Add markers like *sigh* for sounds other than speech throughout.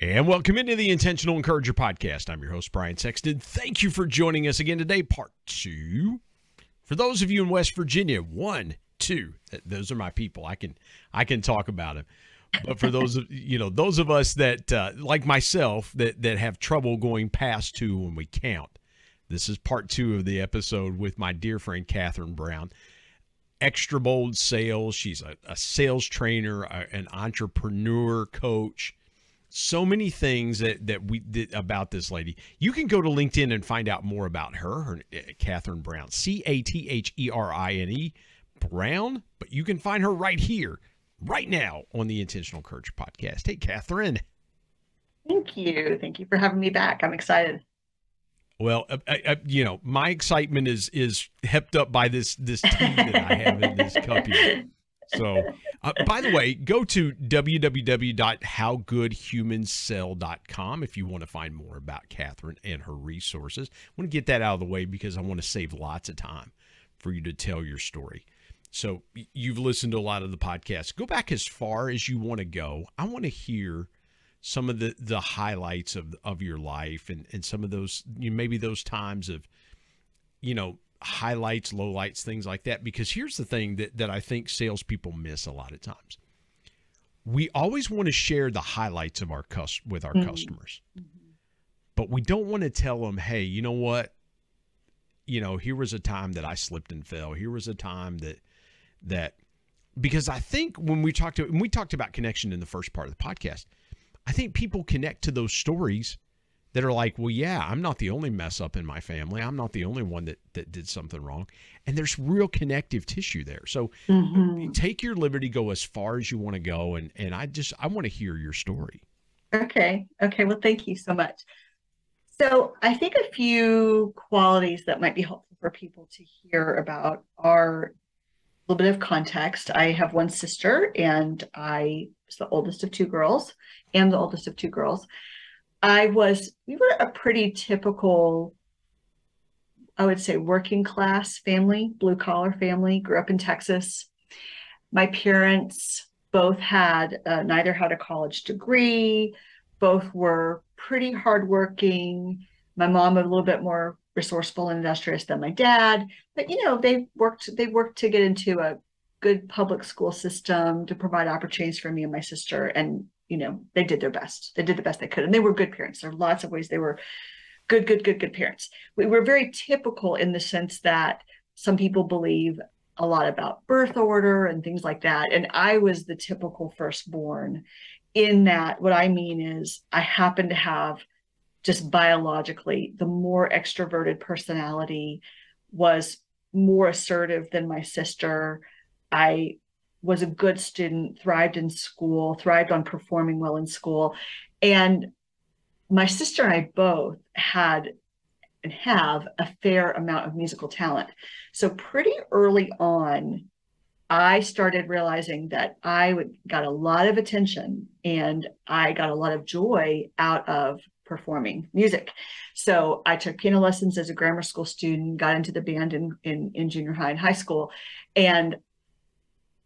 And welcome into the Intentional Encourager podcast. I'm your host, Brian Sexton. Thank you for joining us again today, part two. For those of you in West Virginia, one, two, those are my people. I can I can talk about them. But for those of *laughs* you know, those of us that uh, like myself that that have trouble going past two when we count, this is part two of the episode with my dear friend Catherine Brown. Extra bold sales. She's a, a sales trainer, a, an entrepreneur coach so many things that that we did about this lady. You can go to LinkedIn and find out more about her. Her uh, Catherine Brown, C A T H E R I N E Brown. But you can find her right here, right now on the Intentional Encourager podcast. Hey, Catherine. Thank you. Thank you for having me back. I'm excited. Well, uh, uh, you know, my excitement is is hepped up by this this tea that I have in this cup *laughs* here. So, uh, by the way, go to www.howgoodhumanssell.com if you want to find more about Catherine and her resources. I want to get that out of the way because I want to save lots of time for you to tell your story. So, you've listened to a lot of the podcasts. Go back as far as you want to go. I want to hear some of the the highlights of of your life and and some of those you know, maybe those times of you know highlights, lowlights, things like that. Because here's the thing that, that I think salespeople miss a lot of times. We always want to share the highlights of our cus- with our mm-hmm. customers, but we don't want to tell them, hey, you know what? You know, here was a time that I slipped and fell. Here was a time that that because I think when we talked to when we talked about connection in the first part of the podcast, I think people connect to those stories that are like, well, yeah, I'm not the only mess up in my family. I'm not the only one that that did something wrong. And there's real connective tissue there. So mm-hmm. take your liberty, go as far as you want to go, and and I just I want to hear your story. Okay. Okay. Well, thank you so much. So I think a few qualities that might be helpful for people to hear about are a little bit of context. I have one sister, and I was the oldest of two girls, and the oldest of two girls. I was, we were a pretty typical, I would say, working class family, blue collar family, grew up in Texas. My parents both had, uh, neither had a college degree, both were pretty hardworking. My mom a little bit more resourceful and industrious than my dad, but you know, they worked, they worked to get into a good public school system to provide opportunities for me and my sister. And you know, they did their best. They did the best they could. And they were good parents. There are lots of ways they were good, good, good, good parents. We were very typical in the sense that some people believe a lot about birth order and things like that. And I was the typical firstborn in that what I mean is I happen to have just biologically the more extroverted personality was more assertive than my sister. I was a good student, thrived in school, thrived on performing well in school. And my sister and I both had and have a fair amount of musical talent. So pretty early on, I started realizing that I would, got a lot of attention and I got a lot of joy out of performing music. So I took piano lessons as a grammar school student, got into the band in, in, in junior high and high school. And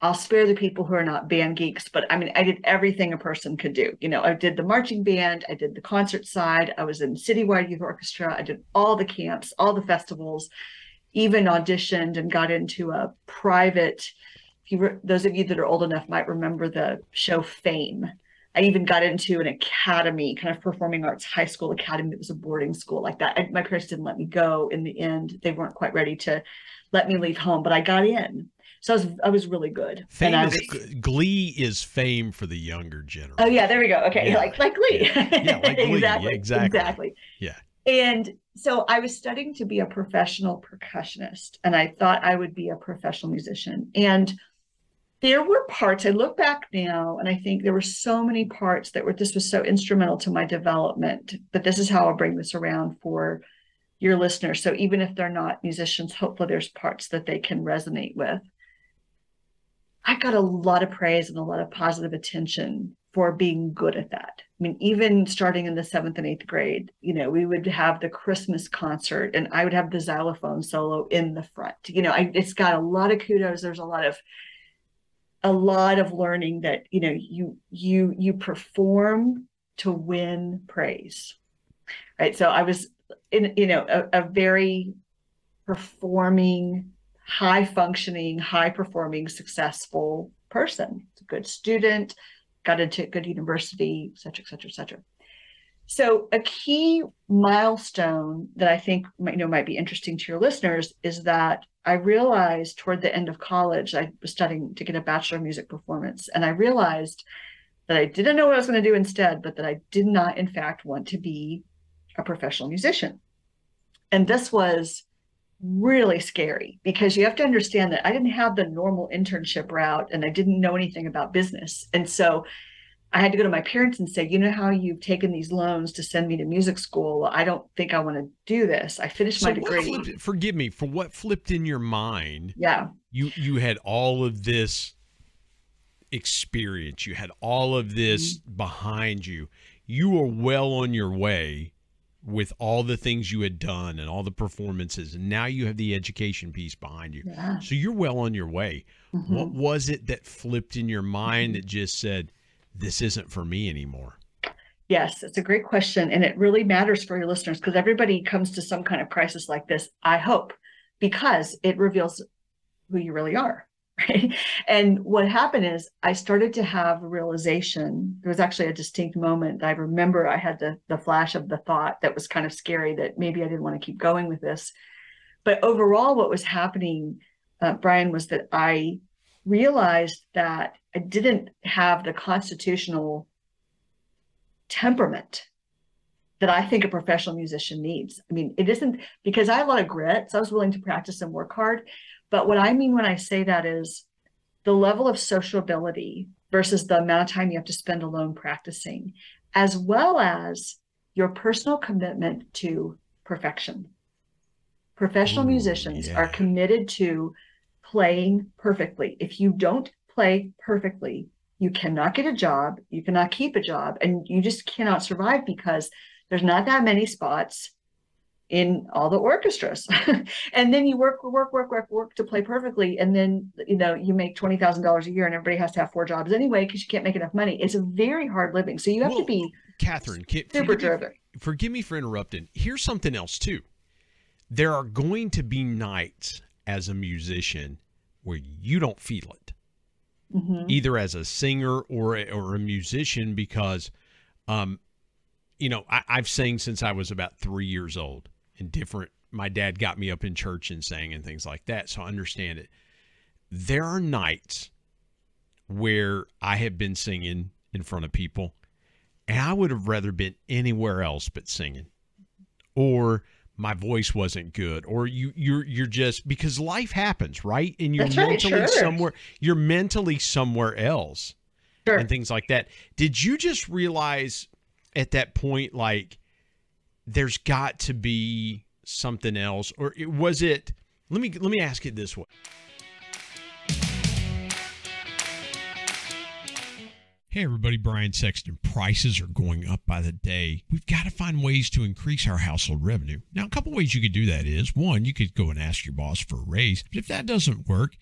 I'll spare the people who are not band geeks, but I mean, I did everything a person could do. You know, I did the marching band, I did the concert side, I was in citywide youth orchestra, I did all the camps, all the festivals, even auditioned and got into a private. If you, re- those of you that are old enough might remember the show Fame. I even got into an academy, kind of performing arts high school academy. It was a boarding school like that. I, my parents didn't let me go in the end. They weren't quite ready to let me leave home, but I got in. So I was I was really good. Fame and I is, Glee is fame for the younger generation. oh yeah, there we go. Okay, Yeah. like like Glee. Yeah, like *laughs* Glee. Yeah, exactly. exactly. Exactly. Yeah. And so I was studying to be a professional percussionist, and I thought I would be a professional musician. And there were parts I look back now, and I think there were so many parts that were this was so instrumental to my development. But this is how I'll bring this around for your listeners. So even if they're not musicians, hopefully there's parts that they can resonate with. I got a lot of praise and a lot of positive attention for being good at that. I mean, even starting in the seventh and eighth grade, you know, we would have the Christmas concert and I would have the xylophone solo in the front. You know, I, it's got a lot of kudos. There's a lot of a lot of learning that you know you you you perform to win praise right so i was in you know a, a very performing high functioning high performing successful person. It's a good student got into a good university et cetera et cetera et cetera. So a key milestone that i think might, you know might be interesting to your listeners is that i realized toward the end of college i was studying to get a bachelor of music performance and i realized that i didn't know what i was going to do instead but that i did not in fact want to be a professional musician. And this was really scary because you have to understand that I didn't have the normal internship route and I didn't know anything about business. And so I had to go to my parents and say, you know how you've taken these loans to send me to music school? Well, I don't think I want to do this. I finished So my degree. flipped, forgive me for what flipped in your mind. Yeah. You you had all of this experience. You had all of this Mm-hmm. behind you. You were well on your way with all the things you had done and all the performances, and now you have the education piece behind you. Yeah. So you're well on your way. Mhm. What was it that flipped in your mind that just said, "This isn't for me anymore"? Yes, it's a great question. And it really matters for your listeners because everybody comes to some kind of crisis like this, I hope, because it reveals who you really are. And what happened is I started to have a realization. There was actually a distinct moment. I remember I had the, the flash of the thought that was kind of scary that maybe I didn't want to keep going with this. But overall, what was happening, uh, Brian, was that I realized that I didn't have the constitutional temperament that I think a professional musician needs. I mean, it isn't because I have a lot of grit, so I was willing to practice and work hard. But what I mean when I say that is the level of sociability versus the amount of time you have to spend alone practicing, as well as your personal commitment to perfection. Professional Ooh, musicians yeah. are committed to playing perfectly. If you don't play perfectly, you cannot get a job, you cannot keep a job, and you just cannot survive because there's not that many spots in all the orchestras. *laughs* and then you work, work, work, work, work to play perfectly. And then, you know, you make $20,000 a year and everybody has to have four jobs anyway because you can't make enough money. It's a very hard living. So you have Well, to be Catherine, super forgive, me, driven. forgive me for interrupting. Here's something else too. There are going to be nights as a musician where you don't feel it, Mhm. either as a singer or a, or a musician, because, um, you know, I, I've sang since I was about three years old, and different. My dad got me up in church and sang and things like that, so I understand it. There are nights where I have been singing in front of people and I would have rather been anywhere else but singing, or my voice wasn't good, or you you're you're just because life happens, right? And you're That's right, mentally sure. somewhere, you're mentally somewhere else, Sure. and things like that. Did you just realize at that point, like, there's got to be something else, or it, was it? Let me let me ask it this way. Hey everybody, Brian Sexton. Prices are going up by the day. We've got to find ways to increase our household revenue. Now, a couple ways you could do that is one, you could go and ask your boss for a raise. But if that doesn't work,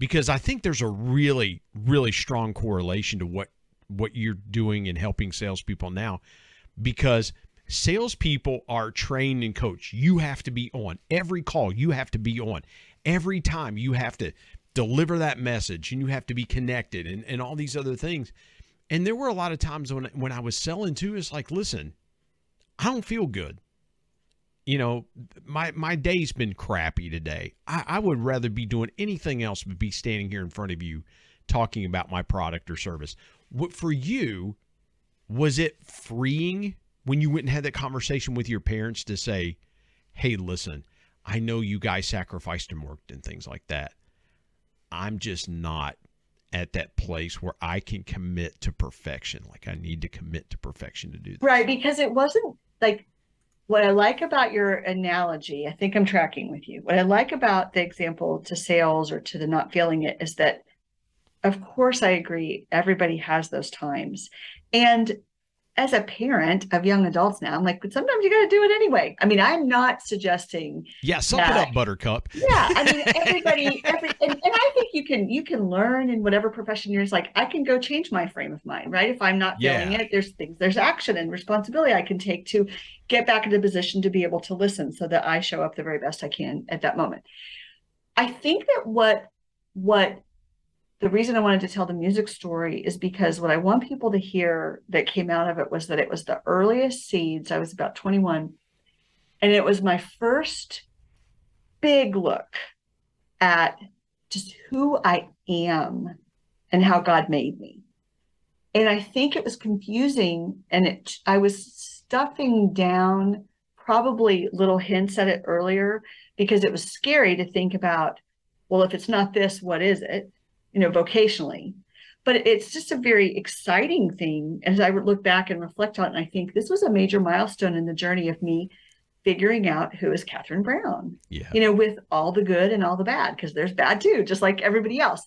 Because I think there's a really, really strong correlation to what what you're doing in helping salespeople now, because salespeople are trained and coached. You have to be on every call. You have to be on every time. You have to deliver that message, and you have to be connected, and and all these other things. And there were a lot of times when when I was selling too. It's like, listen, I don't feel good you know, my my day's been crappy today. I, I would rather be doing anything else but be standing here in front of you talking about my product or service. What for you was it freeing when you went and had that conversation with your parents to say, "Hey, listen, I know you guys sacrificed and worked and things like that. I'm just not at that place where I can commit to perfection. Like I need to commit to perfection to do that." Right, because it wasn't like what I like about your analogy, I think I'm tracking with you. What I like about the example to sales or to the not feeling it is that, of course, I agree. Everybody has those times. And as a parent of young adults now, I'm like, but sometimes you got to do it anyway. I mean, I'm not suggesting. Yeah, suck that, it up, Buttercup. Yeah, I mean, *laughs* everybody, every, and, and, I think you can you can learn in whatever profession you're. Like, I can go change my frame of mind, right? If I'm not feeling yeah. it, there's things, there's action and responsibility I can take to get back into position to be able to listen, so that I show up the very best I can at that moment. I think that what what the reason I wanted to tell the music story is because what I want people to hear that came out of it was that it was the earliest seeds. I was about 21, and it was my first big look at just who I am and how God made me. And I think it was confusing, and it I was stuffing down probably little hints at it earlier because it was scary to think about. Well, if it's not this, what is it? You know, vocationally. But it's just a very exciting thing as I would look back and reflect on it. And I think this was a major milestone in the journey of me figuring out who is Catherine Brown. Yeah. You know, with all the good and all the bad, because there's bad too, just like everybody else.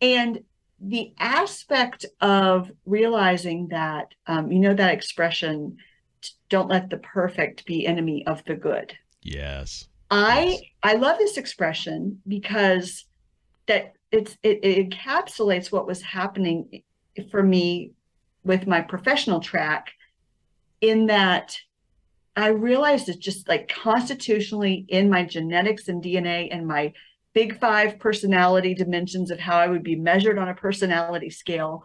And the aspect of realizing that, um, you know, that expression, don't let the perfect be enemy of the good. Yes. I yes. I love this expression because that it's it, it encapsulates what was happening for me with my professional track in that I realized it's just like constitutionally in my genetics and DNA and my big five personality dimensions of how I would be measured on a personality scale.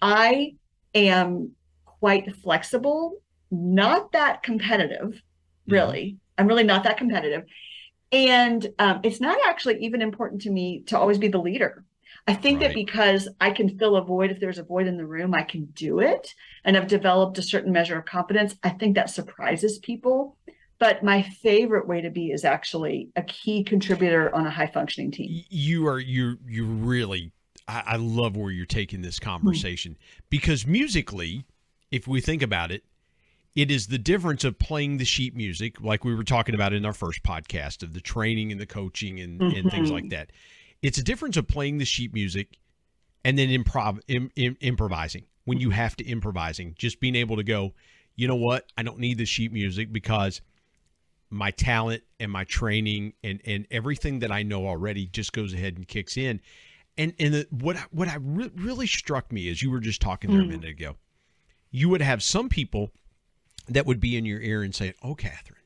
I am quite flexible, not that competitive, mm-hmm. really. Mm-hmm. I'm really not that competitive. And um, it's not actually even important to me to always be the leader. I think right. that because I can fill a void, if there's a void in the room, I can do it. And I've developed a certain measure of competence. I think that surprises people. But my favorite way to be is actually a key contributor on a high functioning team. You are you you really I, I love where you're taking this hmm. conversation mm-hmm. because musically, if we think about it, it is the difference of playing the sheet music, like we were talking about in our first podcast of the training and the coaching and, mm-hmm. and things like mm-hmm. that. It's a difference of playing the sheet music and then improv Im, Im, improvising when you have to improvising. Just being able to go, you know what? I don't need the sheet music because my talent and my training and and everything that I know already just goes ahead and kicks in. And and the, what what I re- really struck me as you were just talking there mm. a minute ago, you would have some people that would be in your ear and say, Oh, Catherine,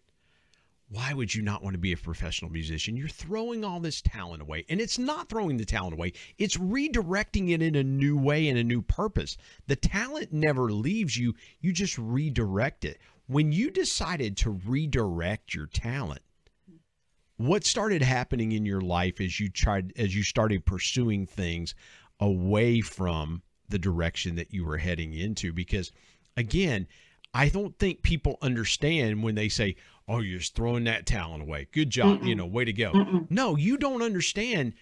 why would you not want to be a professional musician? You're throwing all this talent away. And it's not throwing the talent away, it's redirecting it in a new way and a new purpose. The talent never leaves you, you just redirect it. When you decided to redirect your talent, what started happening in your life as you tried as you started pursuing things away from the direction that you were heading into because again i don't think people understand when they say oh you're just throwing that talent away good job Mm-mm. you know way to go Mm-mm. no you don't understand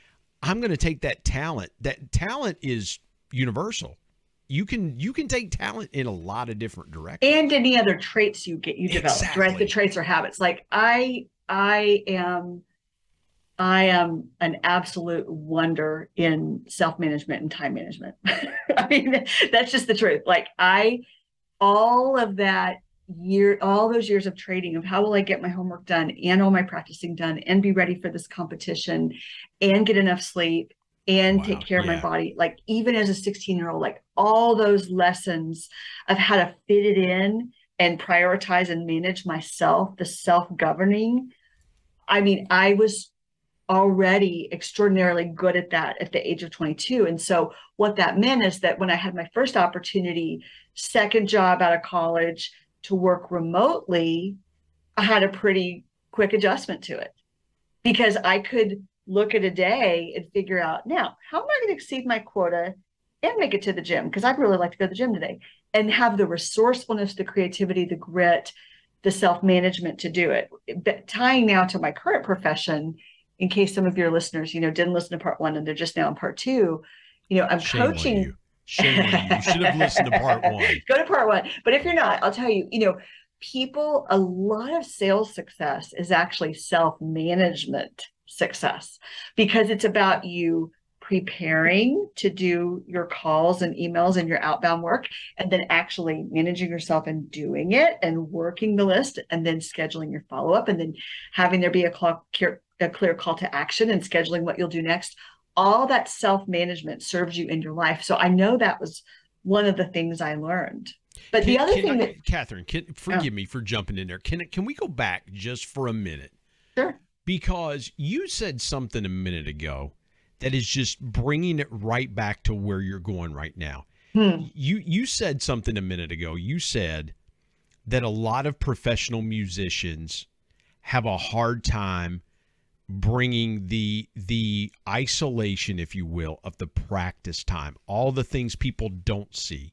i'm going to take that talent that talent is universal you can you can take talent in a lot of different directions and any other traits you get you develop exactly. right the traits or habits like i I am I am an absolute wonder in self-management and time management. *laughs* I mean, that's just the truth. Like I all of that year all those years of trading of how will I get my homework done and all my practicing done and be ready for this competition and get enough sleep and wow, take care of yeah. my body like even as a 16 year old like all those lessons of how to fit it in and prioritize and manage myself, the self governing. I mean, I was already extraordinarily good at that at the age of 22. And so, what that meant is that when I had my first opportunity, second job out of college to work remotely, I had a pretty quick adjustment to it because I could look at a day and figure out now, how am I going to exceed my quota and make it to the gym? Because I'd really like to go to the gym today and have the resourcefulness, the creativity, the grit, the self management to do it. But tying now to my current profession, in case some of your listeners, you know, didn't listen to part one and they're just now in part two, you know, I'm Shame coaching. You. Shame on you. You should have listened to part *laughs* one. Go to part one. But if you're not, I'll tell you, you know, people, a lot of sales success is actually self management success because it's about you preparing to do your calls and emails and your outbound work and then actually managing yourself and doing it and working the list and then scheduling your follow-up and then having there be a, call, a clear call to action and scheduling what you'll do next. All that self-management serves you in your life. So i know that was one of the things i learned. But can, the other thing I, that catherine can, forgive oh. me for jumping in there. Can, can we go back just for a minute? Sure. Because you said something a minute ago that is just bringing it right back to where you're going right now. Hmm. You you said something a minute ago. You said that a lot of professional musicians have a hard time bringing the the isolation if you will of the practice time all the things people don't see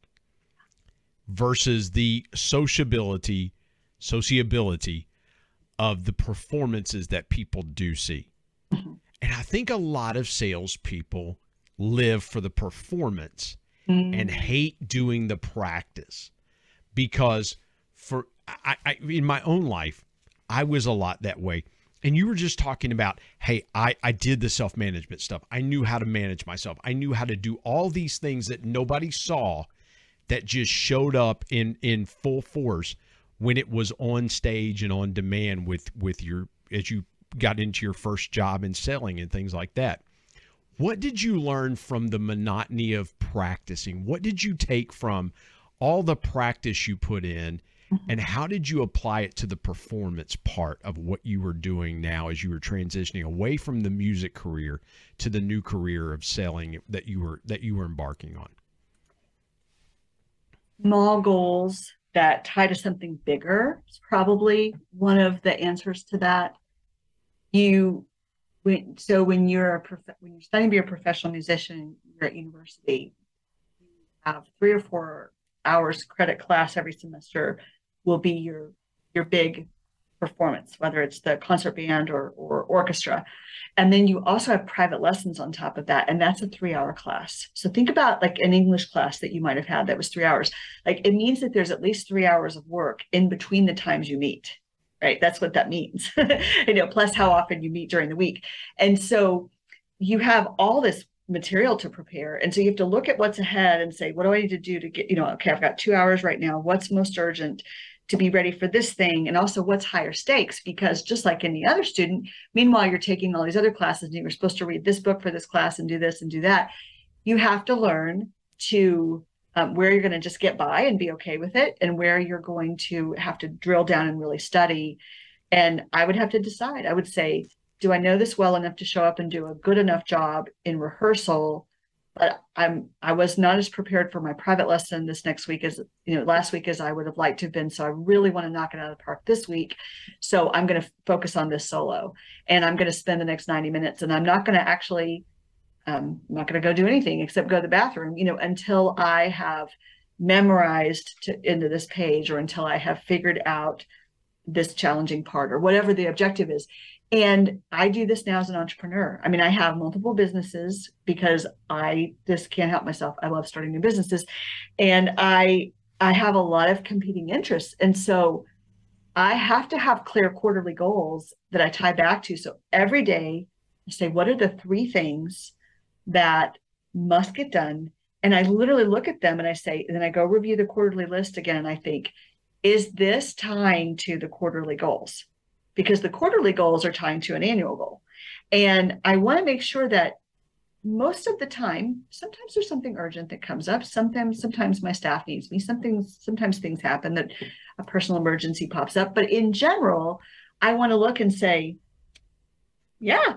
versus the sociability sociability of the performances that people do see. And I think a lot of salespeople live for the performance mm. and hate doing the practice because for I, I in my own life, I was a lot that way. And you were just talking about, hey, I, I did the self management stuff. I knew how to manage myself. I knew how to do all these things that nobody saw that just showed up in in full force when it was on stage and on demand with with your as you got into your first job in selling and things like that. What did you learn from the monotony of practicing? What did you take from all the practice you put in? And mm-hmm. how did you apply it to the performance part of what you were doing now as you were transitioning away from the music career to the new career of selling that you were that you were embarking on? Small goals that tie to something bigger is probably one of the answers to that you when so when you're a prof- when you're studying to be a professional musician you're at university you have three or four hours credit class every semester will be your your big performance whether it's the concert band or or orchestra. And then you also have private lessons on top of that and that's a three hour class. So think about like an english class that you might have had that was three hours. Like it means that there's at least three hours of work in between the times you meet right? That's what that means, *laughs* you know, plus how often you meet during the week. And so you have all this material to prepare. And so you have to look at what's ahead and say, what do I need to do to get, you know, okay, I've got two hours right now. What's most urgent to be ready for this thing? And also what's higher stakes? Because just like any other student, meanwhile, you're taking all these other classes and you're supposed to read this book for this class and do this and do that. You have to learn to um, where you're going to just get by and be okay with it, and where you're going to have to drill down and really study. And I would have to decide. I would say, do I know this well enough to show up and do a good enough job in rehearsal but I'm I was not as prepared for my private lesson this next week as you know last week as I would have liked to have been. So I really want to knock it out of the park this week. So I'm going to focus on this solo, and I'm going to spend the next 90 minutes, and I'm not going to actually, um, I'm not going to go do anything except go to the bathroom, you know, until I have memorized to, into this page or until I have figured out this challenging part or whatever the objective is. And I do this now as an entrepreneur. I mean, I have multiple businesses because I just can't help myself. I love starting new businesses. And I I have a lot of competing interests. And so I have to have clear quarterly goals that I tie back to. So every day I say, what are the three things that must get done? And I literally look at them and I say, and then I go review the quarterly list again. And I think, is this tying to the quarterly goals? because the quarterly goals are tying to an annual goal. And I want to make sure that most of the time, sometimes there's something urgent that comes up. Sometimes, sometimes my staff needs me. Something, sometimes things happen that a personal emergency pops up. But in general, I want to look and say, yeah,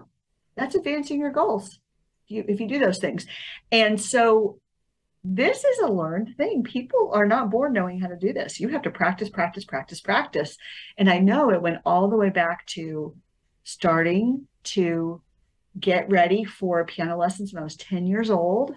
that's advancing your goals. If you, if you do those things. And so this is a learned thing. People are not born knowing how to do this. You have to practice, practice, practice, practice. And I know it went all the way back to starting to get ready for piano lessons when I was 10 years old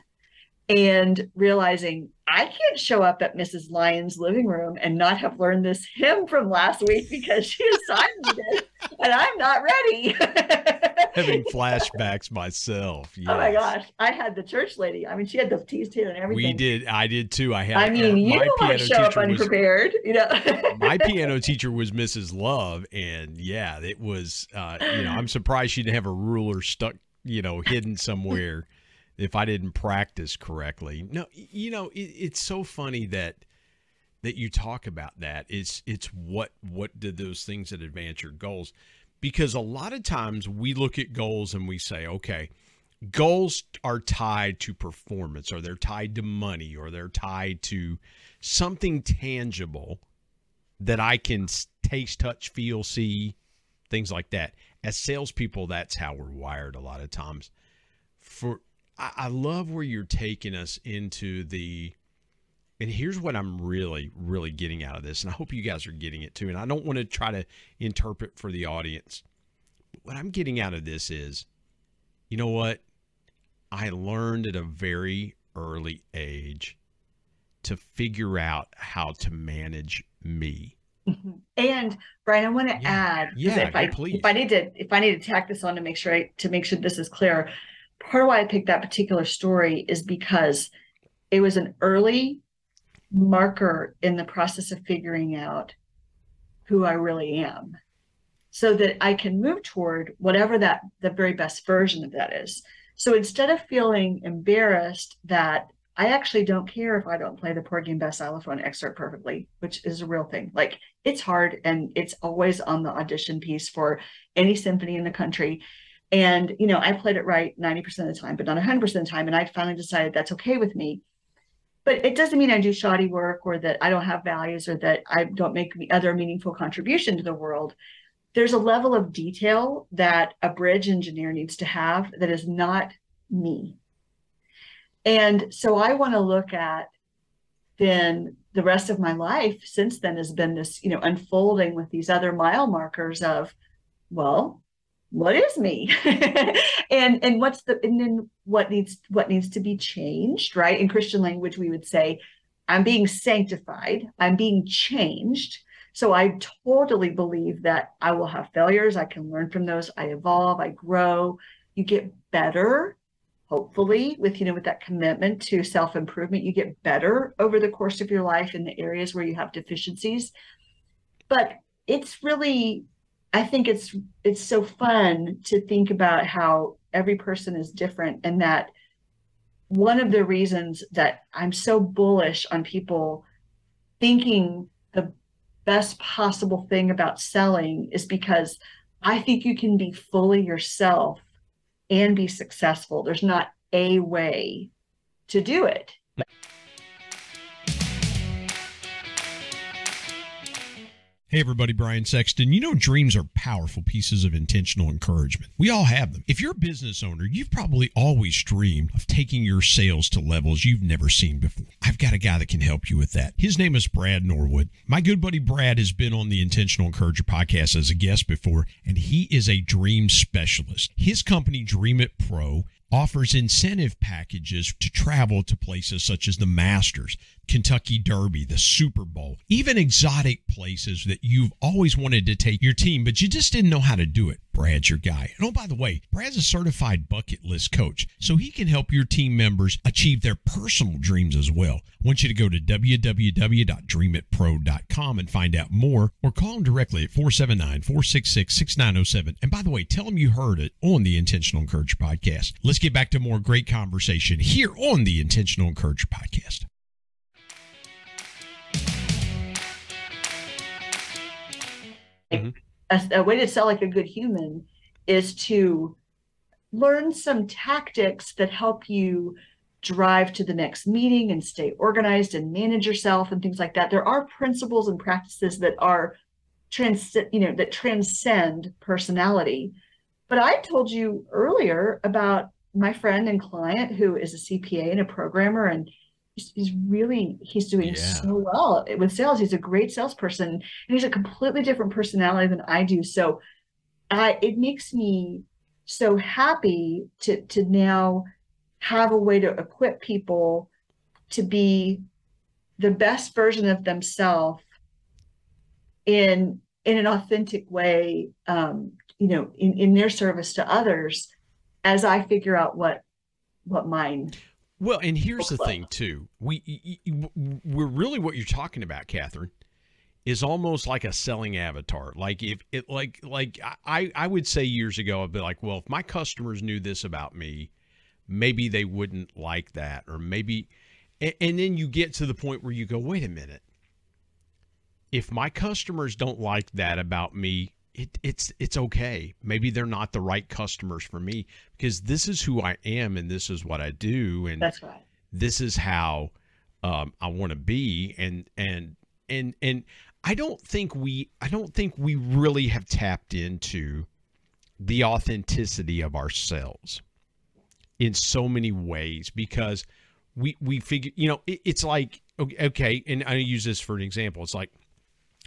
and realizing I can't show up at Mrs. Lyons' living room and not have learned this hymn from last week because she *laughs* assigned me this and I'm not ready. *laughs* Having flashbacks myself. Yes. Oh my gosh. I had the church lady. I mean, she had the teas too and everything. We did. I did too. I had I mean, you might show up unprepared, was, you know. my *laughs* piano teacher was Mrs. Love. And yeah, it was uh, you know, I'm surprised she didn't have a ruler stuck, you know, hidden somewhere if I didn't practice correctly. No, you know, it, it's so funny that that you talk about that. It's it's what what do those things that advance your goals? Because a lot of times we look at goals and we say, okay, goals are tied to performance or they're tied to money or they're tied to something tangible that I can taste, touch, feel, see, things like that. As salespeople, that's how we're wired a lot of times. For I, I love where you're taking us into the and here's what I'm really, really getting out of this, and I hope you guys are getting it too. And I don't want to try to interpret for the audience. What I'm getting out of this is, you know what? I learned at a very early age to figure out how to manage me. Mm-hmm. And Brian, I want to yeah. add, yeah, if I please. if I need to if I need to tack this on to make sure I, to make sure this is clear, part of why I picked that particular story is because it was an early marker in the process of figuring out who I really am so that I can move toward whatever that the very best version of that is. So instead of feeling embarrassed that I actually don't care if I don't play the Porgy and Bess xylophone excerpt perfectly, which is a real thing. Like it's hard and it's always on the audition piece for any symphony in the country. And, you know, I played it right 90% of the time, but not 100% of the time. And I finally decided that's okay with me. But it doesn't mean I do shoddy work or that I don't have values or that I don't make other meaningful contribution to the world. There's a level of detail that a bridge engineer needs to have that is not me. And so I want to look at then the rest of my life since then has been this, you know, unfolding with these other mile markers of, well, what is me? *laughs* And and what's the and then what needs what needs to be changed right? In christian language we would say i'm being sanctified. I'm being changed. So i totally believe that i will have failures. I can learn from those. I evolve. I grow. You get better hopefully with you know with that commitment to self improvement you get better over the course of your life in the areas where you have deficiencies. But it's really I think it's it's so fun to think about how every person is different and that one of the reasons that I'm so bullish on people thinking the best possible thing about selling is because I think you can be fully yourself and be successful. There's not a way to do it. Hey everybody, Brian Sexton. You know, dreams are powerful pieces of intentional encouragement. We all have them. If you're a business owner, you've probably always dreamed of taking your sales to levels you've never seen before. I've got a guy that can help you with that. His name is Brad Norwood. My good buddy Brad has been on the Intentional Encourager podcast as a guest before, and he is a dream specialist. His company, Dream It Pro, offers incentive packages to travel to places such as the Masters, Kentucky Derby, the Super Bowl, even exotic places that you've always wanted to take your team, but you just didn't know how to do it. Brad's your guy. And oh, by the way, Brad's a certified bucket list coach, so he can help your team members achieve their personal dreams as well. I want you to go to www.dreamitpro.com and find out more, or call him directly at 479 466 6907. And by the way, tell him you heard it on the Intentional Encourager podcast. Let's get back to more great conversation here on the Intentional Encourager podcast. Mm-hmm. A, a, way to sell like a good human is to learn some tactics that help you drive to the next meeting and stay organized and manage yourself and things like that. There are principles and practices that are trans you know that transcend personality. But I told you earlier about my friend and client who is a CPA and a programmer and he's, really he's doing yeah. so well with sales. He's a great salesperson and he's a completely different personality than i do. So i it makes me so happy to to now have a way to equip people to be the best version of themselves in in an authentic way um you know in in their service to others as i figure out what what mine well, and here's the thing too. We we're really what you're talking about, Catherine, is almost like a selling avatar. Like if it like like I I would say years ago I'd be like, well, if my customers knew this about me, maybe they wouldn't like that, or maybe, and, and then you get to the point where you go, wait a minute. If my customers don't like that about me, it, it's it's okay. Maybe they're not the right customers for me because this is who I am and this is what I do and that's right. This is how um, I want to be and and and and I don't think we I don't think we really have tapped into the authenticity of ourselves in so many ways because we we figure you know it, it's like okay and I use this for an example. It's like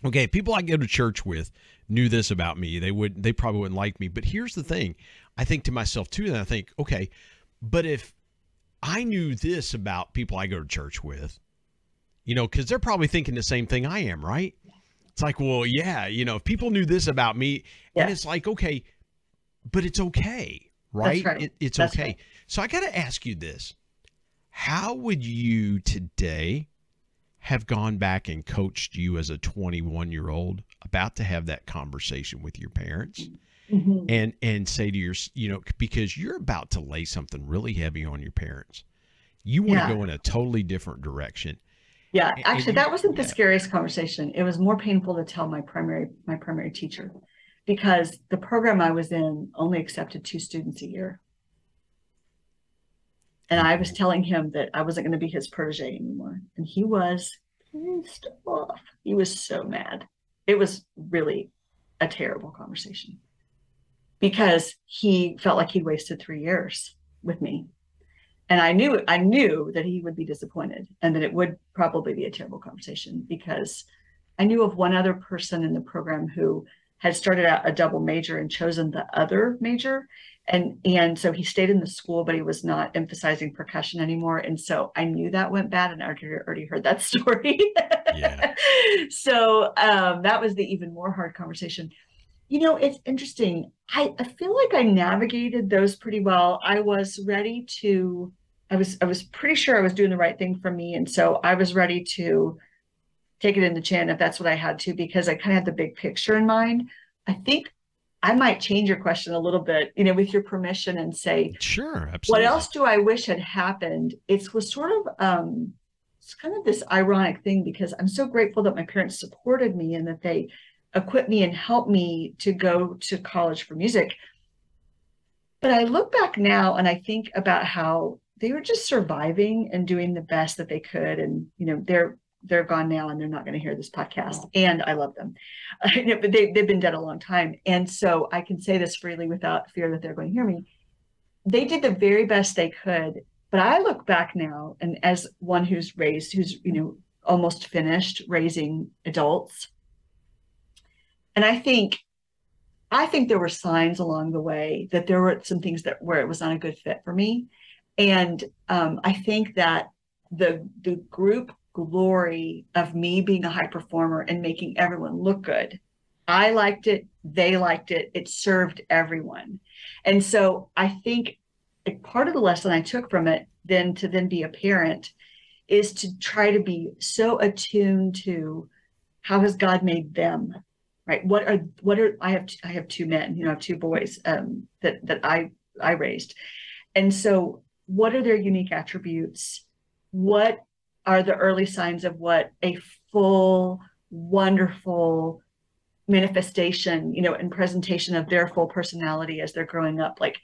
okay, people I go to church with knew this about me, they would they probably wouldn't like me. But here's the thing. I think to myself too, and I think, okay, but if I knew this about people I go to church with, you know, because they're probably thinking the same thing I am, right? It's like, well, yeah, you know, if people knew this about me, yeah. and it's like, okay, but it's okay, right? right. It, it's That's okay. Right. So I got to ask you this: How would you today have gone back and coached you as a 21 year old about to have that conversation with your parents mm-hmm. and and say to your you know because you're about to lay something really heavy on your parents you want yeah. to go in a totally different direction yeah actually you, that wasn't the yeah. scariest conversation it was more painful to tell my primary my primary teacher because the program i was in only accepted two students a year and I was telling him that I wasn't going to be his protege anymore. And he was pissed off. He was so mad. It was really a terrible conversation because he felt like he'd wasted three years with me. And I knew I knew that he would be disappointed and that it would probably be a terrible conversation because I knew of one other person in the program who had started out a double major and chosen the other major. And and so he stayed in the school but he was not emphasizing percussion anymore. And so i knew that went bad and i already, already heard that *laughs* story. Yeah. so um, that was the even more hard conversation. You know it's interesting. I, I feel like i navigated those pretty well. I was ready to i was i was pretty sure i was doing the right thing for me. And so i was ready to take it in the chin if that's what i had to because i kind of had the big picture in mind i think I might change your question a little bit, you know, with your permission and say, sure, absolutely. What else do I wish had happened? It was sort of, um, it's kind of this ironic thing because I'm so grateful that my parents supported me and that they equipped me and helped me to go to college for music. But I look back now and I think about how they were just surviving and doing the best that they could. And, you know, they're they're gone now and they're not going to hear this podcast. And I love them, *laughs* but they they've been dead a long time, and so I can say this freely without fear that they're going to hear me. They did the very best they could, but I look back now, and as one who's raised, who's you know almost finished raising adults, and I think I think there were signs along the way that there were some things that where it was not a good fit for me. And um, I think that the the group glory of me being a high performer and making everyone look good. I liked it, they liked it, it served everyone. And so I think part of the lesson I took from it then to then be a parent is to try to be so attuned to how has God made them right what are what are i have i have two men you know i have two boys um, that that i i raised and so what are their unique attributes what are the early signs of what a full wonderful manifestation you know and presentation of their full personality as they're growing up like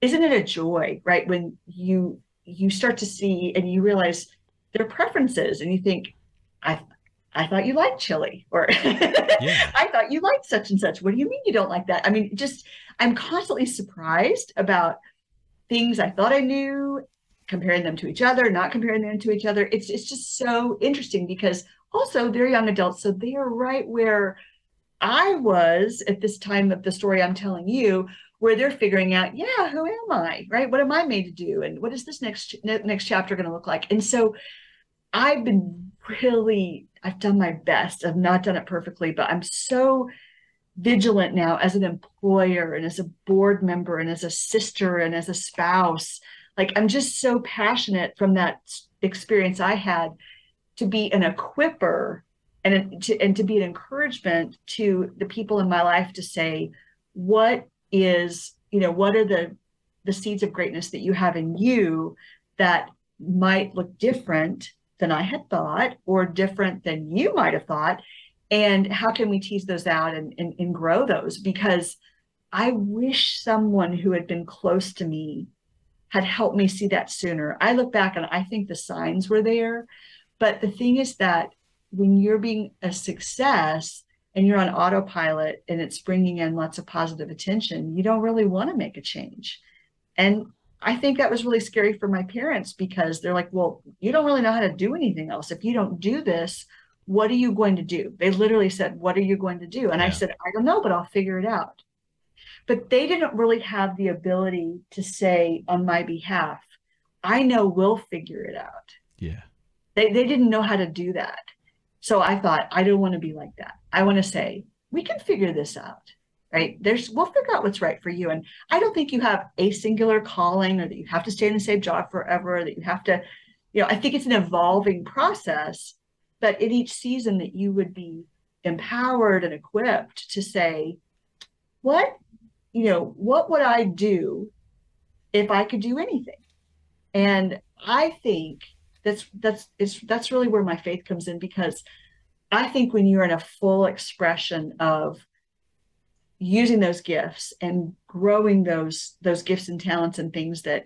isn't it a joy right when you you start to see and you realize their preferences and you think i I thought you liked chili, or *laughs* yeah. I thought you liked such and such. What do you mean you don't like that? I mean, just I'm constantly surprised about things I thought I knew, comparing them to each other, not comparing them to each other. It's it's just so interesting because also they're young adults, so they are right where I was at this time of the story I'm telling you, where they're figuring out, yeah, who am I? Right? What am I made to do? And what is this next next chapter going to look like? And so I've been really I've done my best. I've not done it perfectly, but I'm so vigilant now as an employer and as a board member and as a sister and as a spouse. Like I'm just so passionate from that experience I had to be an equiper and to, and to be an encouragement to the people in my life to say what is you know what are the the seeds of greatness that you have in you that might look different than I had thought or different than you might have thought. And how can we tease those out and, and, and grow those? Because I wish someone who had been close to me had helped me see that sooner. I look back and I think the signs were there. But the thing is that when you're being a success and you're on autopilot and it's bringing in lots of positive attention, you don't really want to make a change. And I think that was really scary for my parents because they're like, well, you don't really know how to do anything else. If you don't do this, what are you going to do? They literally said, what are you going to do? And yeah. I said, I don't know, but I'll figure it out. But they didn't really have the ability to say on my behalf, I know we'll figure it out. Yeah. They, they didn't know how to do that. So I thought, I don't want to be like that. I want to say, we can figure this out right? There's we'll figure out what's right for you. And I don't think you have a singular calling or that you have to stay in the same job forever, that you have to, you know, I think it's an evolving process, but in each season that you would be empowered and equipped to say, what, you know, what would I do if I could do anything? And I think that's that's it's that's really where my faith comes in because I think when you're in a full expression of using those gifts and growing those those gifts and talents and things that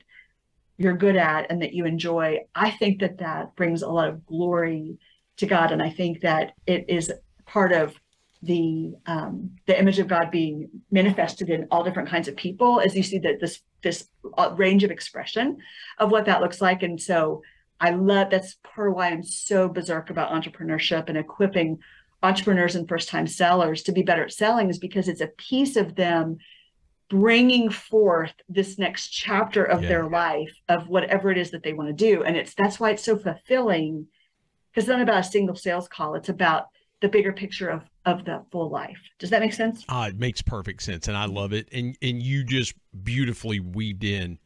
you're good at and that you enjoy i think that that brings a lot of glory to god and i think that it is part of the um, the image of god being manifested in all different kinds of people as you see that this this uh, range of expression of what that looks like. And so i love that's part of why i'm so berserk about entrepreneurship and equipping entrepreneurs and first time sellers to be better at selling is because it's a piece of them bringing forth this next chapter of yeah. their life of whatever it is that they want to do. And it's that's why it's so fulfilling because it's not about a single sales call. It's about the bigger picture of of the full life does that make sense ah it makes perfect sense and i love it and and you just beautifully weaved in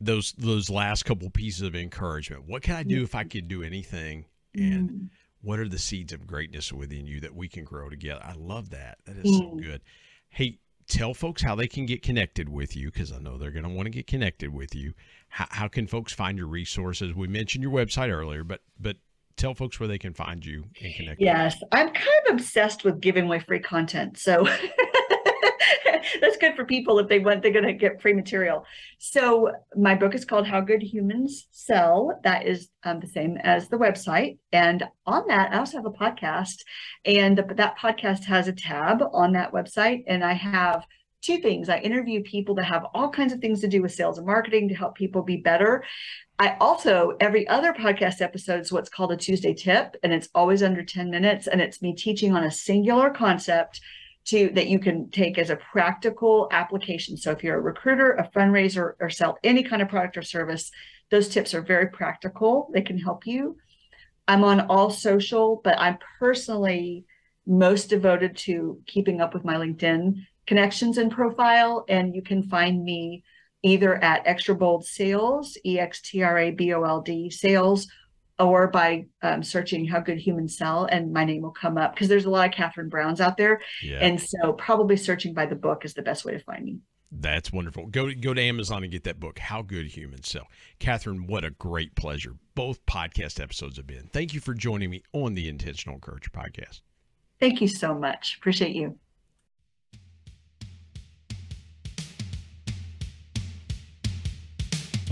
those those last couple pieces of encouragement what can i do if i could do anything and mm what are the seeds of greatness within you that we can grow together? I love that. That is mm. so good. Hey, tell folks how they can get connected with you because I know they're going to want to get connected with you. How, how can folks find your resources? We mentioned your website earlier, but but tell folks where they can find you and connect. Yes, I'm kind of obsessed with giving away free content. So *laughs* That's good for people if they want, they're going to get free material. So, my book is called How Good Humans Sell. That is um, the same as the website. And on that, I also have a podcast. And that podcast has a tab on that website. And I have two things. I interview people that have all kinds of things to do with sales and marketing to help people be better. I also, every other podcast episode is what's called a Tuesday tip, and it's always under 10 minutes. And it's me teaching on a singular concept to that you can take as a practical application. So if you're a recruiter, a fundraiser, or sell any kind of product or service, those tips are very practical. They can help you. I'm on all social, but I'm personally most devoted to keeping up with my LinkedIn connections and profile. And you can find me either at Extra Bold Sales, E X T R A B O L D sales, or by um, searching How Good Humans Sell, and my name will come up because there's a lot of Catherine Browns out there. Yeah. And so probably searching by the book is the best way to find me. That's wonderful. Go to, go to Amazon and get that book, How Good Humans Sell. Catherine, what a great pleasure both podcast episodes have been. Thank you for joining me on the Intentional Encourager podcast. Thank you so much. Appreciate you.